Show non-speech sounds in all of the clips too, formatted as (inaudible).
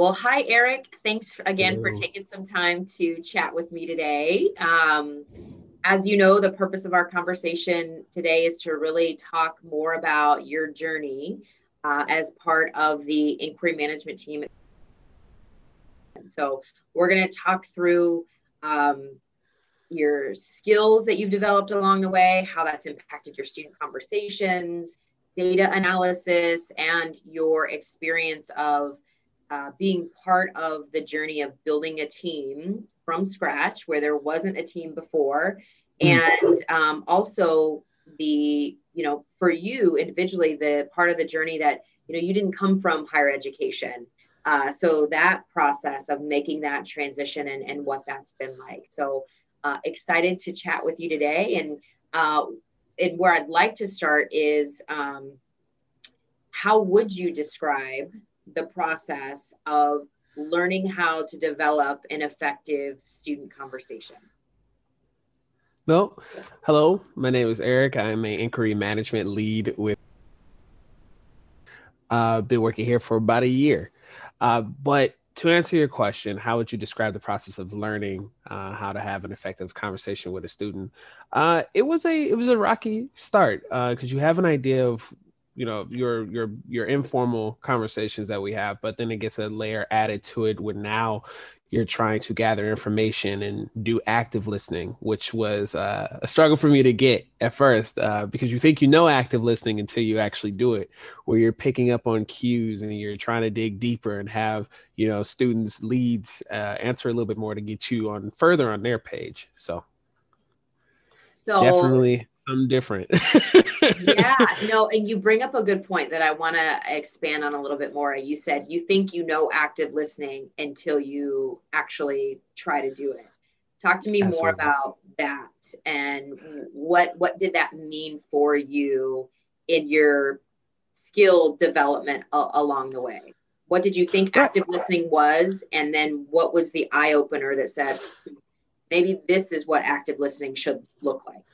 Well, hi, Eric. Thanks again Hello. for taking some time to chat with me today. Um, as you know, the purpose of our conversation today is to really talk more about your journey uh, as part of the inquiry management team. So, we're going to talk through um, your skills that you've developed along the way, how that's impacted your student conversations, data analysis, and your experience of uh, being part of the journey of building a team from scratch where there wasn't a team before. Hmm. And um, also the, you know, for you individually, the part of the journey that, you know, you didn't come from higher education. Uh, so that process of making that transition and, and what that's been like. So uh, excited to chat with you today. And, uh, and where I'd like to start is um, how would you describe the process of learning how to develop an effective student conversation? No, hello. My name is Eric. I'm an inquiry management lead with. I've uh, been working here for about a year. Uh, but to answer your question, how would you describe the process of learning uh, how to have an effective conversation with a student? Uh, it was a it was a rocky start because uh, you have an idea of you know your your your informal conversations that we have but then it gets a layer added to it where now you're trying to gather information and do active listening, which was uh, a struggle for me to get at first uh, because you think you know active listening until you actually do it, where you're picking up on cues and you're trying to dig deeper and have you know students leads uh, answer a little bit more to get you on further on their page. So, so definitely something different. (laughs) yeah, no, and you bring up a good point that I want to expand on a little bit more. You said you think you know active listening until you actually try to do it. Talk to me Absolutely. more about that and what what did that mean for you in your skill development a- along the way? What did you think active listening was and then what was the eye opener that said maybe this is what active listening should look like?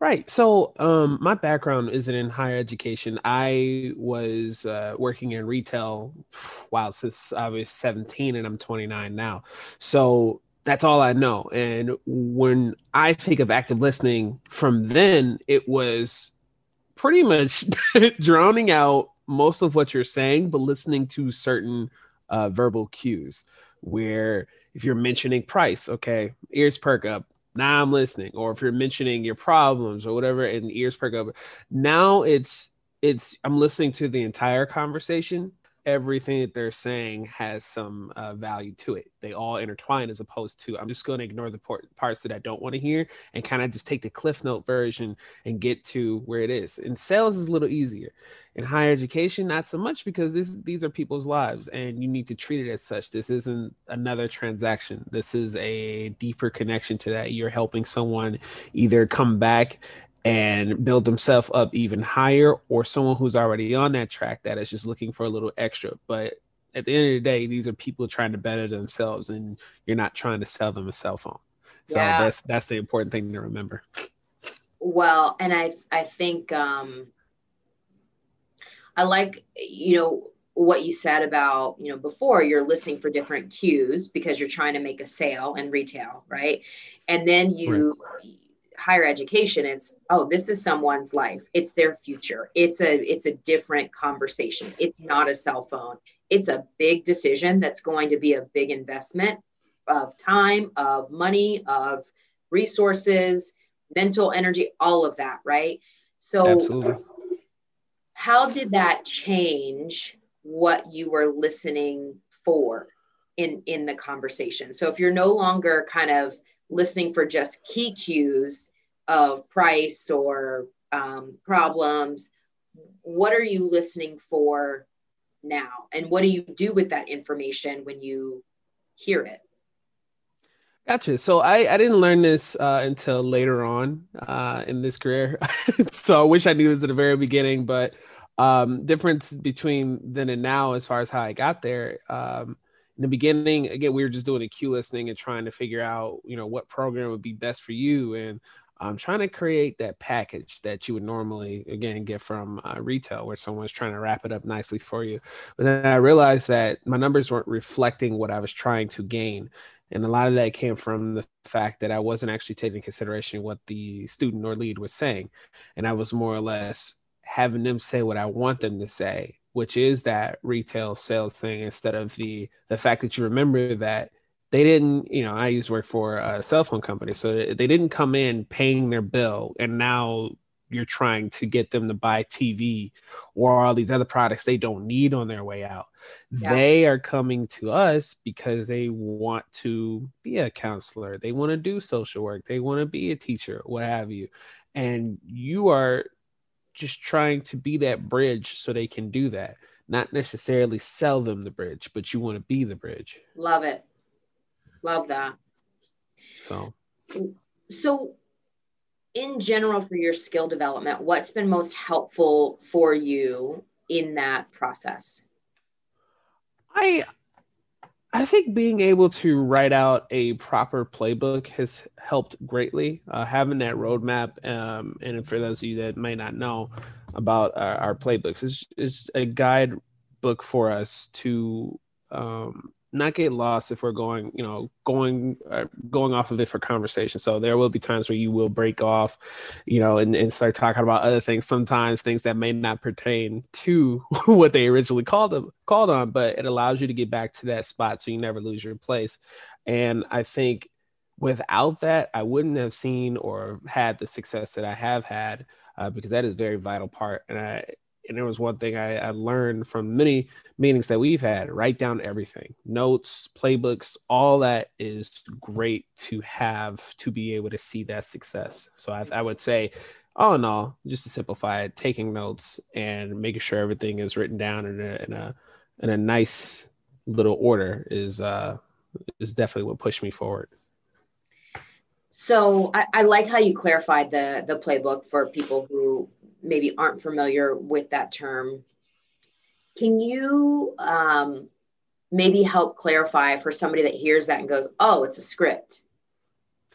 Right. So, um, my background isn't in higher education. I was uh, working in retail, (sighs) wow, since I was 17 and I'm 29 now. So, that's all I know. And when I think of active listening from then, it was pretty much (laughs) drowning out most of what you're saying, but listening to certain uh, verbal cues where if you're mentioning price, okay, ears perk up, now I'm listening. Or if you're mentioning your problems or whatever, and ears perk up. Now it's it's I'm listening to the entire conversation everything that they're saying has some uh, value to it. They all intertwine as opposed to I'm just going to ignore the parts that I don't want to hear and kind of just take the cliff note version and get to where it is. In sales is a little easier. In higher education, not so much because this, these are people's lives and you need to treat it as such. This isn't another transaction. This is a deeper connection to that. You're helping someone either come back and build themselves up even higher or someone who's already on that track that is just looking for a little extra. But at the end of the day these are people trying to better themselves and you're not trying to sell them a cell phone. So yeah. that's that's the important thing to remember. Well and i i think um i like you know what you said about you know before you're listening for different cues because you're trying to make a sale in retail right? And then you right higher education it's oh this is someone's life. It's their future. It's a it's a different conversation. It's not a cell phone. It's a big decision that's going to be a big investment of time of money of resources mental energy all of that right? So Absolutely. how did that change what you were listening for in in the conversation? So if you're no longer kind of listening for just key cues of price or um, problems. What are you listening for now? And what do you do with that information when you hear it? Gotcha. So I, I didn't learn this uh, until later on uh, in this career. (laughs) so I wish I knew this at the very beginning, but um, difference between then and now as far as how I got there. Um, in the beginning, again, we were just doing a cue listening and trying to figure out, you know, what program would be best for you. And I'm trying to create that package that you would normally, again, get from uh, retail where someone's trying to wrap it up nicely for you. But then I realized that my numbers weren't reflecting what I was trying to gain. And a lot of that came from the fact that I wasn't actually taking consideration what the student or lead was saying. And I was more or less having them say what I want them to say, which is that retail sales thing instead of the the fact that you remember that they didn't, you know, I used to work for a cell phone company. So they didn't come in paying their bill and now you're trying to get them to buy TV or all these other products they don't need on their way out. Yeah. They are coming to us because they want to be a counselor, they want to do social work, they want to be a teacher, what have you. And you are just trying to be that bridge so they can do that, not necessarily sell them the bridge, but you want to be the bridge. Love it. Love that. So, so in general, for your skill development, what's been most helpful for you in that process? I I think being able to write out a proper playbook has helped greatly. Uh, having that roadmap, um, and for those of you that may not know about our, our playbooks, is is a guide book for us to um, not get lost if we're going, you know, going uh, going off of it for conversation. So there will be times where you will break off, you know, and, and start talking about other things. Sometimes things that may not pertain to (laughs) what they originally called them called on, but it allows you to get back to that spot so you never lose your place. And I think without that, I wouldn't have seen or had the success that I have had uh, because that is very vital part. And I and there was one thing I, I, learned from many meetings that we've had write down everything notes playbooks all that is great to have to be able to see that success. So i, I would say all in all just to simplify it taking notes and making sure everything is written down in a in a, in a nice little order is uh is definitely what pushed me forward. So I, I like how you clarified the the playbook for people who maybe aren't familiar with that term, can you um, maybe help clarify for somebody that hears that and goes, "Oh, it's a script"?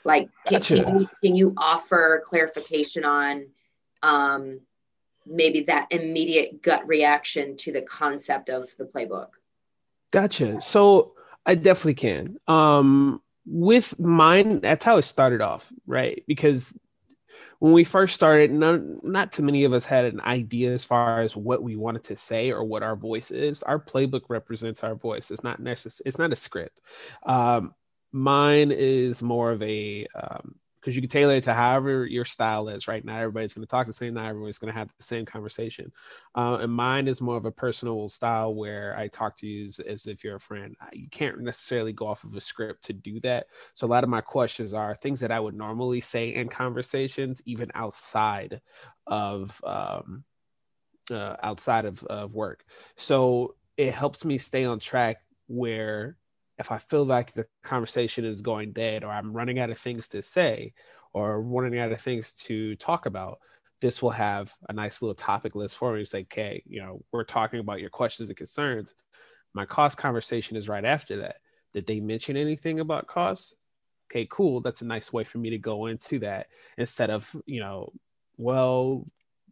Like, can, gotcha. can, you, can you offer clarification on um, maybe that immediate gut reaction to the concept of the playbook? Gotcha. So I definitely can. Um, with mine, that's how it started off, right? Because when we first started, not too many of us had an idea as far as what we wanted to say or what our voice is. Our playbook represents our voice. It's not necessary. It's not a script. Um, mine is more of a um, because you can tailor it to however your style is right? Now everybody's going to talk the same not everybody's going to have the same conversation. Uh, and mine is more of a personal style where i talk to you as, as, if you're a friend. You can't necessarily go off of a script to do that. So a lot of my questions are things that i would normally say in conversations even outside of um, uh, outside of, of work. So it helps me stay on track where if I feel like the conversation is going dead or I'm running out of things to say or running out of things to talk about, this will have a nice little topic list for me. Like, okay, you know, we're talking about your questions and concerns. My cost conversation is right after that. Did they mention anything about costs? Okay, cool. That's a nice way for me to go into that instead of, you know, well,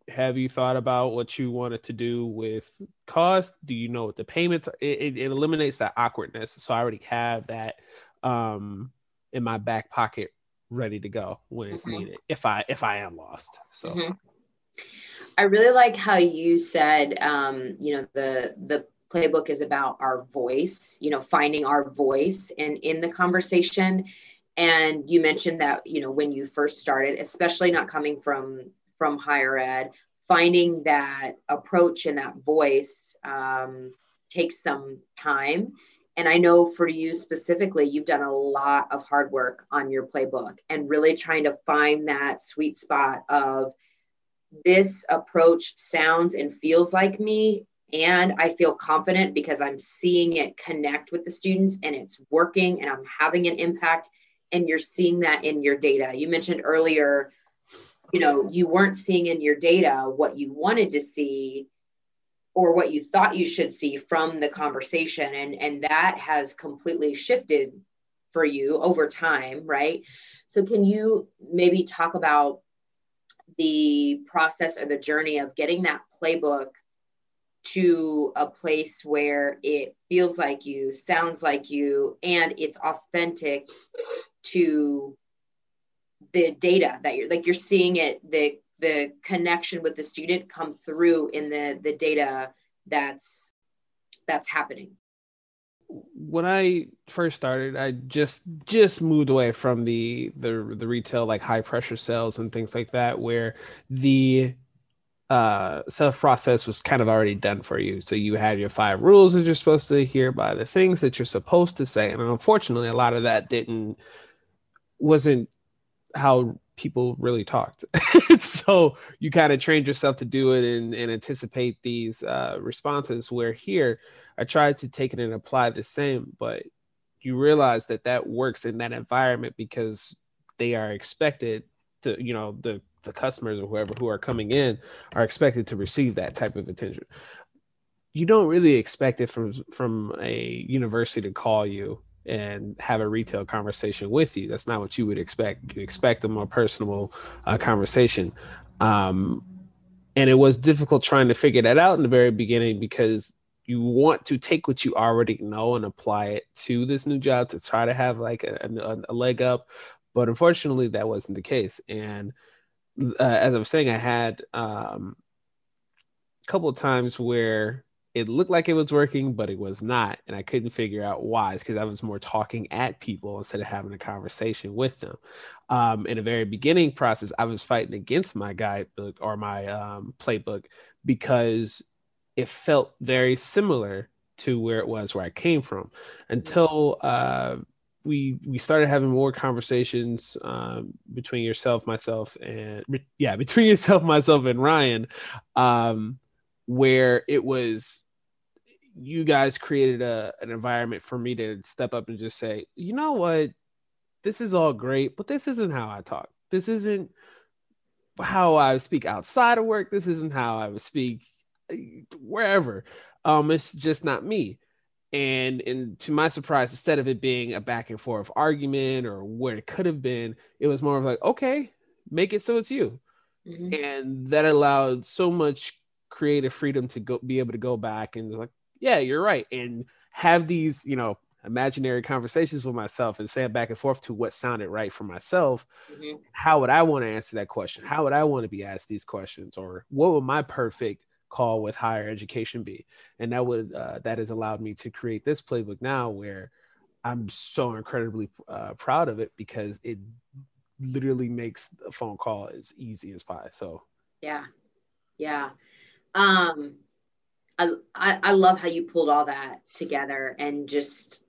have you thought about what you wanted to do with cost? Do you know what the payments? It, it, it eliminates that awkwardness. So I already have that um, in my back pocket, ready to go when it's mm-hmm. needed. If I if I am lost, so. Mm-hmm. I really like how you said, um, you know, the the playbook is about our voice. You know, finding our voice and in, in the conversation. And you mentioned that, you know, when you first started, especially not coming from from higher ed, finding that approach and that voice um, takes some time. And I know for you specifically, you've done a lot of hard work on your playbook and really trying to find that sweet spot of this approach sounds and feels like me. And I feel confident because I'm seeing it connect with the students and it's working and I'm having an impact. And you're seeing that in your data. You mentioned earlier you know you weren't seeing in your data what you wanted to see or what you thought you should see from the conversation and and that has completely shifted for you over time, right? So, can you maybe talk about the process or the journey of getting that playbook to a place where it feels like you, sounds like you, and it's authentic to the data that you're like you're seeing it the the connection with the student come through in the the data that's that's happening when I first started, I just just moved away from the the the retail like high pressure sales and things like that, where the uh self process was kind of already done for you. So you had your five rules that you're supposed to hear by the things that you're supposed to say, and unfortunately, a lot of that didn't wasn't how people really talked. (laughs) so you kind of trained yourself to do it and, and anticipate these uh, responses. Where here, I tried to take it and apply the same, but you realize that that works in that environment because they are expected to, you know, the the customers or whoever who are coming in are expected to receive that type of attention. You don't really expect it from from a university to call you and have a retail conversation with you. That's not what you would expect. You expect a more personal uh, conversation. Um, and it was difficult trying to figure that out in the very beginning because you want to take what you already know and apply it to this new job to try to have like a, a, a leg up. But unfortunately, that wasn't the case. And uh, as I was saying, I had um, a couple of times where it looked like it was working, but it was not. And I couldn't figure out why. Because I was more talking at people instead of having a conversation with them. Um, in the very beginning process, I was fighting against my guidebook or my um, playbook because it felt very similar to where it was where I came from until uh, we we started having more conversations um, between yourself, myself, and yeah, (laughs) between yourself, myself, and Ryan, um, where it was you guys created a an environment for me to step up and just say, you know what, this is all great, but this isn't how I talk. This isn't how I speak outside of work. This isn't how I would speak eh, wherever. Um, it's just not me. And and to my surprise, instead of it being a back and forth argument or where it could have been, it was more of like, okay, make it so it's you. Mm-hmm. And that allowed so much creative freedom to go be able to go back and like yeah, you're right. And have these, you know, imaginary conversations with myself and say it back and forth to what sounded right for myself. Mm-hmm. How would I want to answer that question? How would I want to be asked these questions? Or what would my perfect call with higher education be? And that would, uh, that has allowed me to create this playbook now where I'm so incredibly uh, proud of it because it literally makes a phone call as easy as pie. So, yeah. Yeah. Um, I, I love how you pulled all that together and just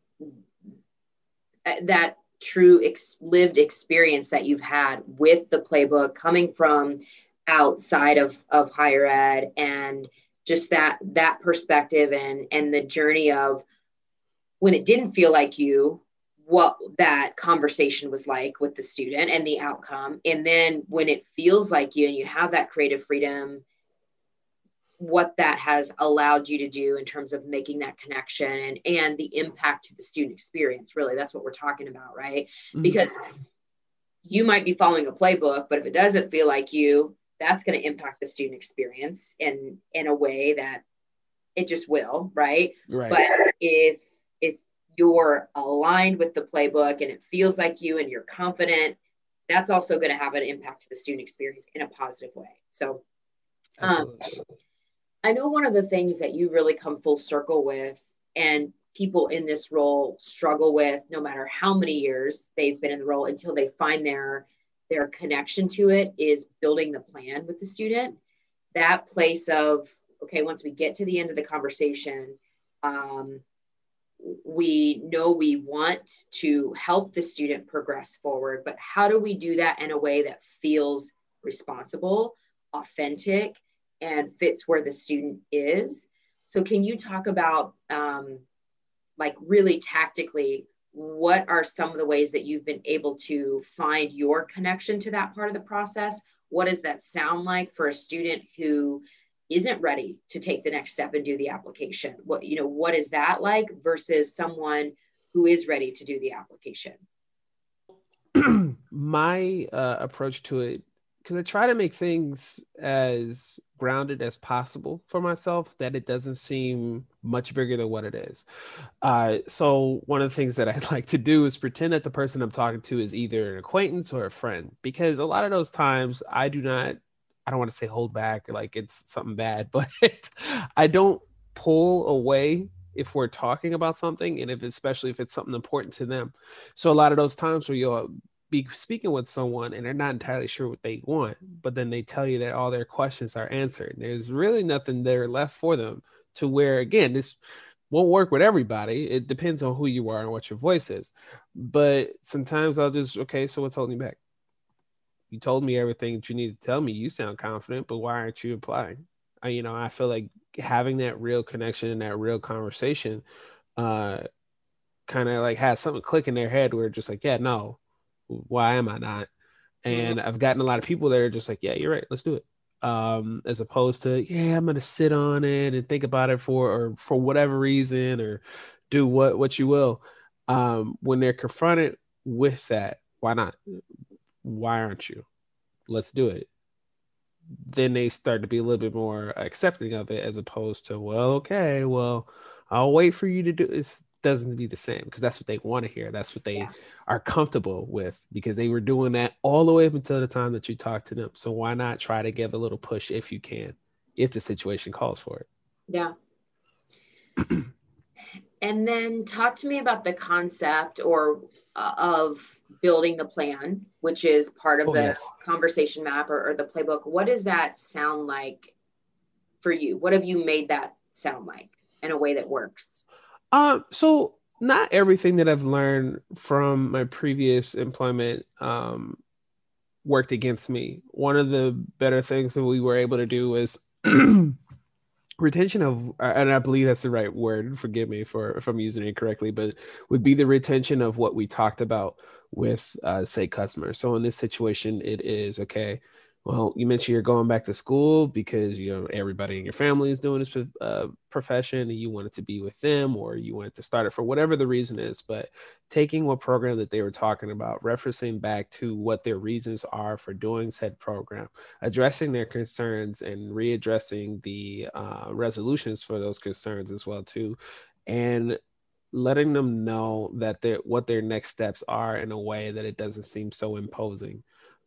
uh, that true ex- lived experience that you've had with the playbook coming from outside of, of higher ed and just that that perspective and and the journey of when it didn't feel like you what that conversation was like with the student and the outcome. And then when it feels like you and you have that creative freedom what that has allowed you to do in terms of making that connection and, and the impact to the student experience really. That's what we're talking about right? Mm-hmm. because you might be following a playbook but if it doesn't feel like you that's going to impact the student experience in in a way that it just will right? right. But if if you're aligned with the playbook and it feels like you and you're confident that's also going to have an impact to the student experience in a positive way. So um, I know one of the things that you really come full circle with, and people in this role struggle with, no matter how many years they've been in the role until they find their their connection to it, is building the plan with the student. That place of okay, once we get to the end of the conversation, um, we know we want to help the student progress forward, but how do we do that in a way that feels responsible, authentic, and fits where the student is. So, can you talk about, um, like, really tactically, what are some of the ways that you've been able to find your connection to that part of the process? What does that sound like for a student who isn't ready to take the next step and do the application? What, you know, what is that like versus someone who is ready to do the application? (clears throat) My uh, approach to it, because I try to make things as grounded as possible for myself, that it doesn't seem much bigger than what it is. Uh, so, one of the things that I (laughs) like to do is pretend that the person I'm talking to is either an acquaintance or a friend, because a lot of those times I do not I don't want to say hold back like it's something bad, (laughs) but I don't pull away if we're talking about something and if especially if it's something important to them. So a lot of those times where you'll be speaking with someone and they're not entirely sure what they want, but then they tell you that all their questions are answered. There's really nothing there left for them to where again this won't work with everybody. It depends on who you are and what your voice is. But sometimes I'll just okay, so what's holding you back? you told me everything that you need to tell me. You sound confident, but why aren't you applying? I, you know, I feel like having that real connection and that real conversation, uh, kind of like has something click in their head where just like, yeah, no, why am I not? And mm-hmm. I've gotten a lot of people that are just like, yeah, you're right, let's do it. Um, as opposed to, yeah, I'm gonna sit on it and think about it for or for whatever reason or do what what you will. Um, when they're confronted with that, why not? why aren't you? Let's do it. Then they start to be a little bit more accepting of it as opposed to, well, okay, well, I'll wait for you to do it. Doesn't be the same because that's what they want to hear. That's what they yeah. are comfortable with because they were doing that all the way up until the time that you talked to them. So why not try to give a little push if you can, if the situation calls for it? Yeah. (clears throat) and then talk to me about the concept or uh, of building the plan, which is part of oh, the yes. conversation map or, or the playbook. What does that sound like for you? What have you made that sound like in a way that works? Uh, so not everything that I've learned from my previous employment um, worked against me. One of the better things that we were able to do was (clears throat) retention of and i believe that's the right word forgive me for if i'm using it correctly but would be the retention of what we talked about with uh, say customers so in this situation it is okay well, you mentioned you're going back to school because you know everybody in your family is doing this uh, profession, and you wanted to be with them, or you wanted to start it for whatever the reason is. But taking what program that they were talking about, referencing back to what their reasons are for doing said program, addressing their concerns, and readdressing the uh, resolutions for those concerns as well too, and letting them know that what their next steps are in a way that it doesn't seem so imposing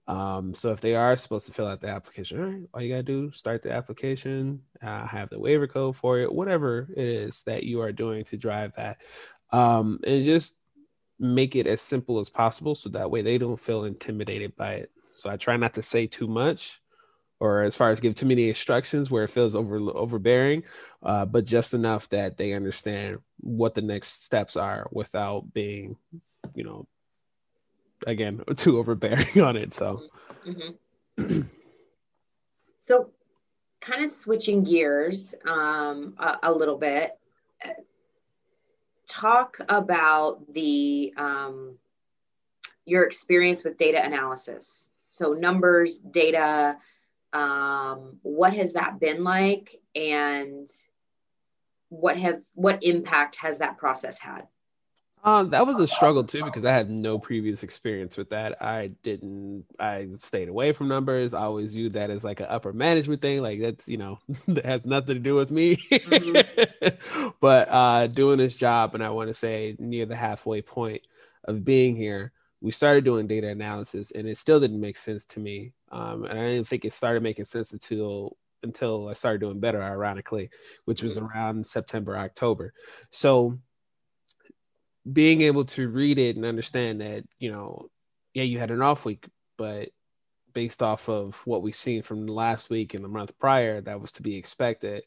um, so if they are supposed to fill out the application, all right, all you gotta do start the application, uh, have the waiver code for it, whatever it is that you are doing to drive that, um, and just make it as simple as possible, so that way they don't feel intimidated by it. So I try not to say too much, or as far as give too many instructions where it feels over overbearing, uh, but just enough that they understand what the next steps are without being, you know, again (laughs) too overbearing on it. So, mm-hmm. so kind of switching gears um, a, a, little bit. Talk about the um, your experience with data analysis. So numbers, data. Um, what has that been like, and what have what impact has that process had? Um, that was a struggle too because I had no previous experience with that. I didn't. I stayed away from numbers. I always viewed that as like an upper management thing. Like that's you know (laughs) that has nothing to do with me. Mm-hmm. (laughs) but uh, doing this job, and I want to say near the halfway point of being here, we started doing data analysis, and it still didn't make sense to me. Um, and I didn't think it started making sense until until I started doing better, ironically, which was mm-hmm. around September, October. So being able to read it and understand that, you know, yeah, you had an off week, but based off of what we've seen from last week and the month prior, that was to be expected.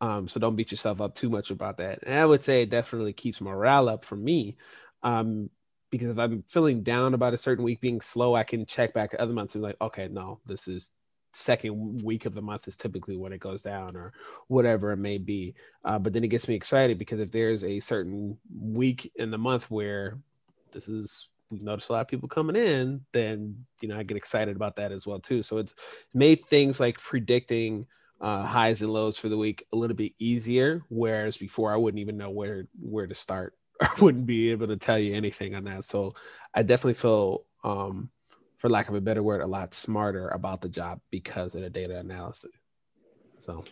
Um, so don't beat yourself up too much about that. And I would say it definitely keeps morale up for me. Um, because if I'm feeling down about a certain week being slow, I can check back other months and be like, okay, no, this is second week of the month is typically when it goes down or whatever it may be. Uh, but then it gets me excited because if there's a certain week in the month where this is we notice a lot of people coming in, then you know I get excited about that as well too. So it's made things like predicting uh, highs and lows for the week a little bit easier. Whereas before I wouldn't even know where where to start (laughs) I wouldn't be able to tell you anything on that. So I definitely feel, um, for lack of a better word, a lot smarter about the job because of the data analysis. So,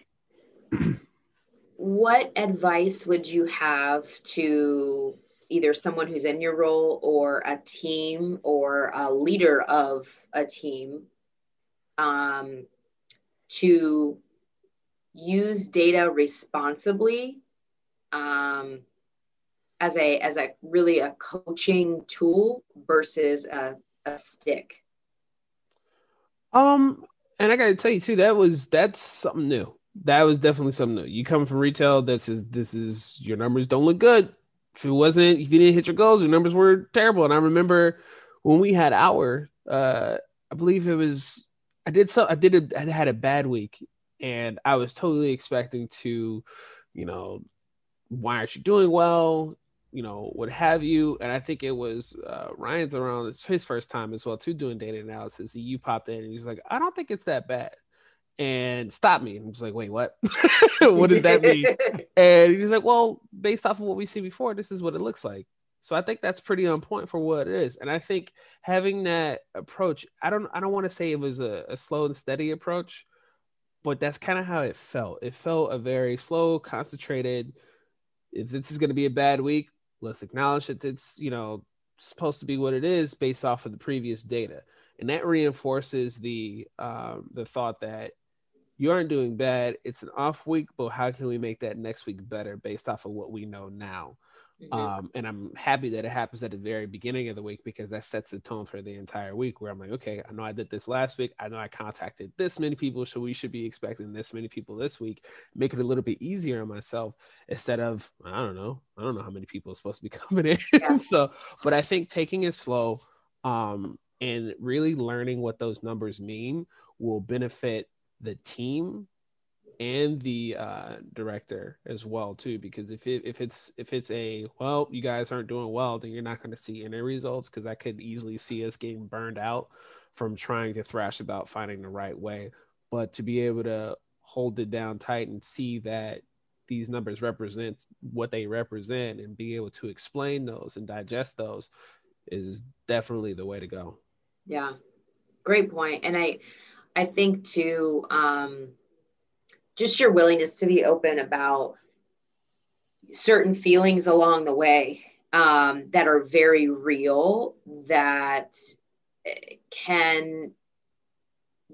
(clears throat) what advice would you have to either someone who's in your role or a team or a leader of a team um, to use data responsibly um, as a as a really a coaching tool versus a, a stick. Um and i gotta tell you too that was that's something new. That was definitely something new. You come from retail that's is this is your numbers don't look good. If it wasn't if you didn't hit your goals your numbers were terrible. And i remember when we had our uh i believe it was i did so i did a, i had a bad week. And i was totally expecting to you know why aren't you doing well you know, what have you. And I think it was uh, Ryan's around it's his first time as well too doing data analysis. You popped in and he's like, I don't think it's that bad. And stop me. And I'm just like, wait, what? (laughs) what does that mean? (laughs) and he's like, well, based off of what we see before, this is what it looks like. So I think that's pretty on point for what it is. And I think having that approach, I don't I don't want to say it was a, a slow and steady approach, but that's kind of how it felt. It felt a very slow, concentrated. If this is going to be a bad week, let's acknowledge that it's you know supposed to be what it is based off of the previous data. And that reinforces the um, the thought that you aren't doing bad. It's an off week but how can we make that next week better based off of what we know now Mm-hmm. Um, and I'm happy that it happens at the very beginning of the week because that sets the tone for the entire week where I'm like, okay, I know I did this last week. I know I contacted this many people. So we should be expecting this many people this week. Make it a little bit easier on myself instead of, I don't know, I don't know how many people are supposed to be (laughs) coming in. Yeah. so, but I think taking it slow um, and really learning what those numbers mean will benefit the team and the uh, director as well too because if it, if it's if it's a well you guys aren't doing well then you're not going to see any results because i could easily see us getting burned out from trying to thrash about finding the right way. But to be able to hold it down tight and see that these numbers represent what they represent and be able to explain those and digest those is definitely the way to go. Yeah. Great point. And i i think too um just your willingness to be open about certain feelings along the way um, that are very real that can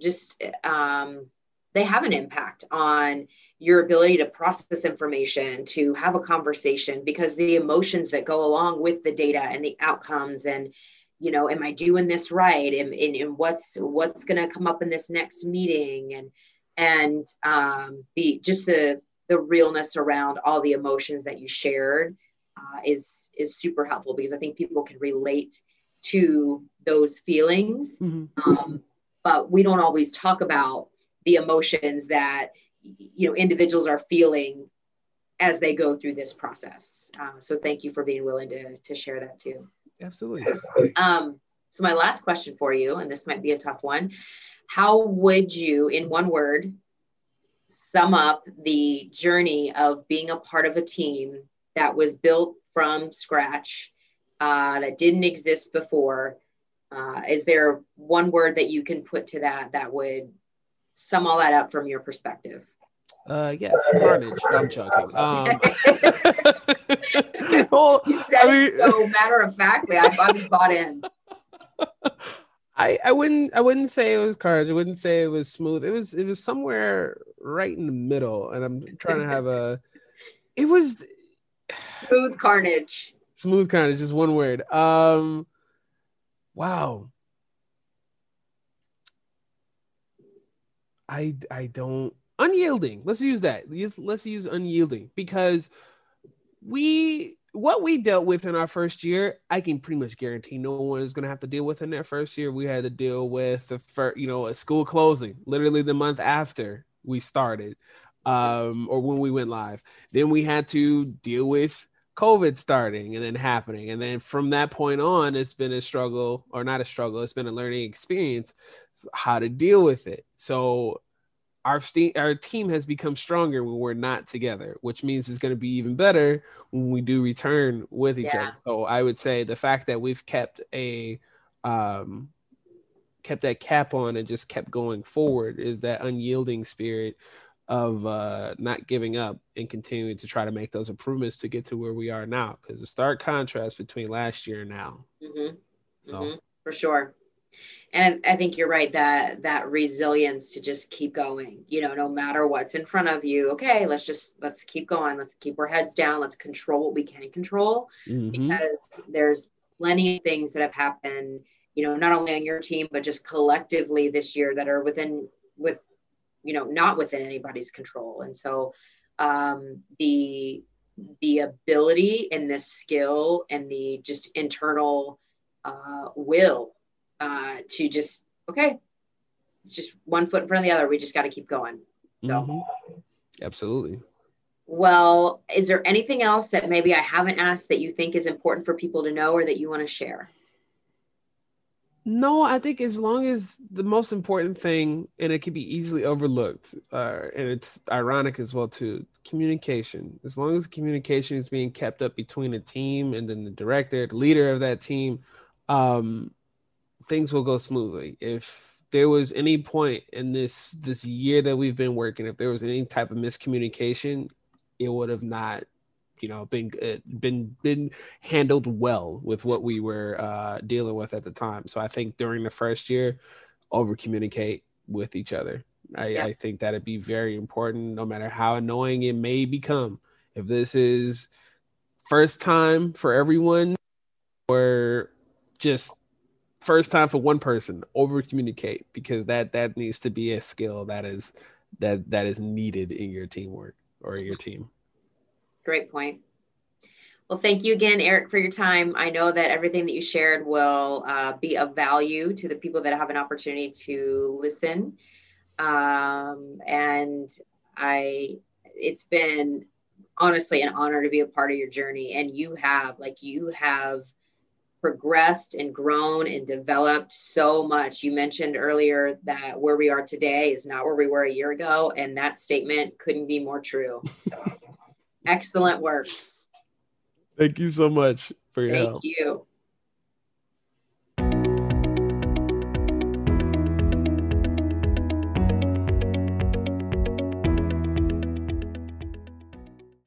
just um, they have an impact on your ability to process information to have a conversation because the emotions that go along with the data and the outcomes and you know am i doing this right? And, and, and what's what's going to come up in this next meeting? And and um, the just the the realness around all the emotions that you shared uh, is is super helpful because I think people can relate to those feelings, mm-hmm. um, but we don't always talk about the emotions that you know individuals are feeling as they go through this process. Uh, so thank you for being willing to to share that too. Absolutely. Um, so my last question for you, and this might be a tough one how would you, in one word, sum up the journey of being a part of a team that was built from scratch, uh, that didn't exist before? Uh, is there one word that you can put to that that would sum all that up from your perspective? Uh, yes, carnage. I'm joking. (laughs) Um, (laughs) (laughs) well, you said I mean, it so matter of factly. I, I was bought in. I, I wouldn't I wouldn't say it was cards. I wouldn't say it was smooth. It was it was somewhere right in the middle, and I'm trying to have a. It was smooth carnage. Smooth carnage, just one word. Um, wow. I I don't unyielding. Let's use that. Let's let's use unyielding because we what we dealt with in our first year, I can pretty much guarantee no one is going to have to deal with in their first year. We had to deal with the first, you know, a school closing, literally the month after we started, um, or when we went live. Then we had to deal with COVID starting and then happening, and then from that point on, it's been a struggle, or not a struggle. It's been a learning experience how to deal with it. So our, st- our team has become stronger when we're not together, which means it's going to be even better when we do return with each yeah. other. So I would say the fact that we've kept a um, kept that cap on and just kept going forward is that unyielding spirit of uh, not giving up and continuing to try to make those improvements to get to where we are now. Because the stark contrast between last year and now. Mm-hmm. So. Mm-hmm. For sure. And I think you're right that that resilience to just keep going, you know, no matter what's in front of you. Okay, let's just let's keep going. Let's keep our heads down. Let's control what we can control mm-hmm. because there's plenty of things that have happened you know, not only on your team, but just collectively this year that are within, with, you know, not within anybody's control. And so um, the, the ability and the skill and the just internal uh, will uh, to just, okay, it's just one foot in front of the other. We just got to keep going. So, mm-hmm. absolutely. Well, is there anything else that maybe I haven't asked that you think is important for people to know or that you want to share? No, I think as long as the most important thing, and it can be easily overlooked, uh, and it's ironic as well too, communication. As long as communication is being kept up between the team and then the director, the leader of that team, um, things will go smoothly. If there was any point in this this year that we've been working, if there was any type of miscommunication, it would have not you know been uh, been been handled well with what we were uh, dealing with at the time. So I think during the first year, over communicate with each other. I, yeah. I think that'd be very important, no matter how annoying it may become. If this is first time for everyone, or just first time for one person, over communicate because that that needs to be a skill that is that that is needed in your teamwork or your team. Great point. Well, thank you again, Eric, for your time. I know that everything that you shared will uh, be of value to the people that have an opportunity to listen. Um, and I, it's been honestly an honor to be a part of your journey. And you have, like, you have progressed and grown and developed so much. You mentioned earlier that where we are today is not where we were a year ago. And that statement couldn't be more true. So. (laughs) Excellent work. Thank you so much for your Thank help. you.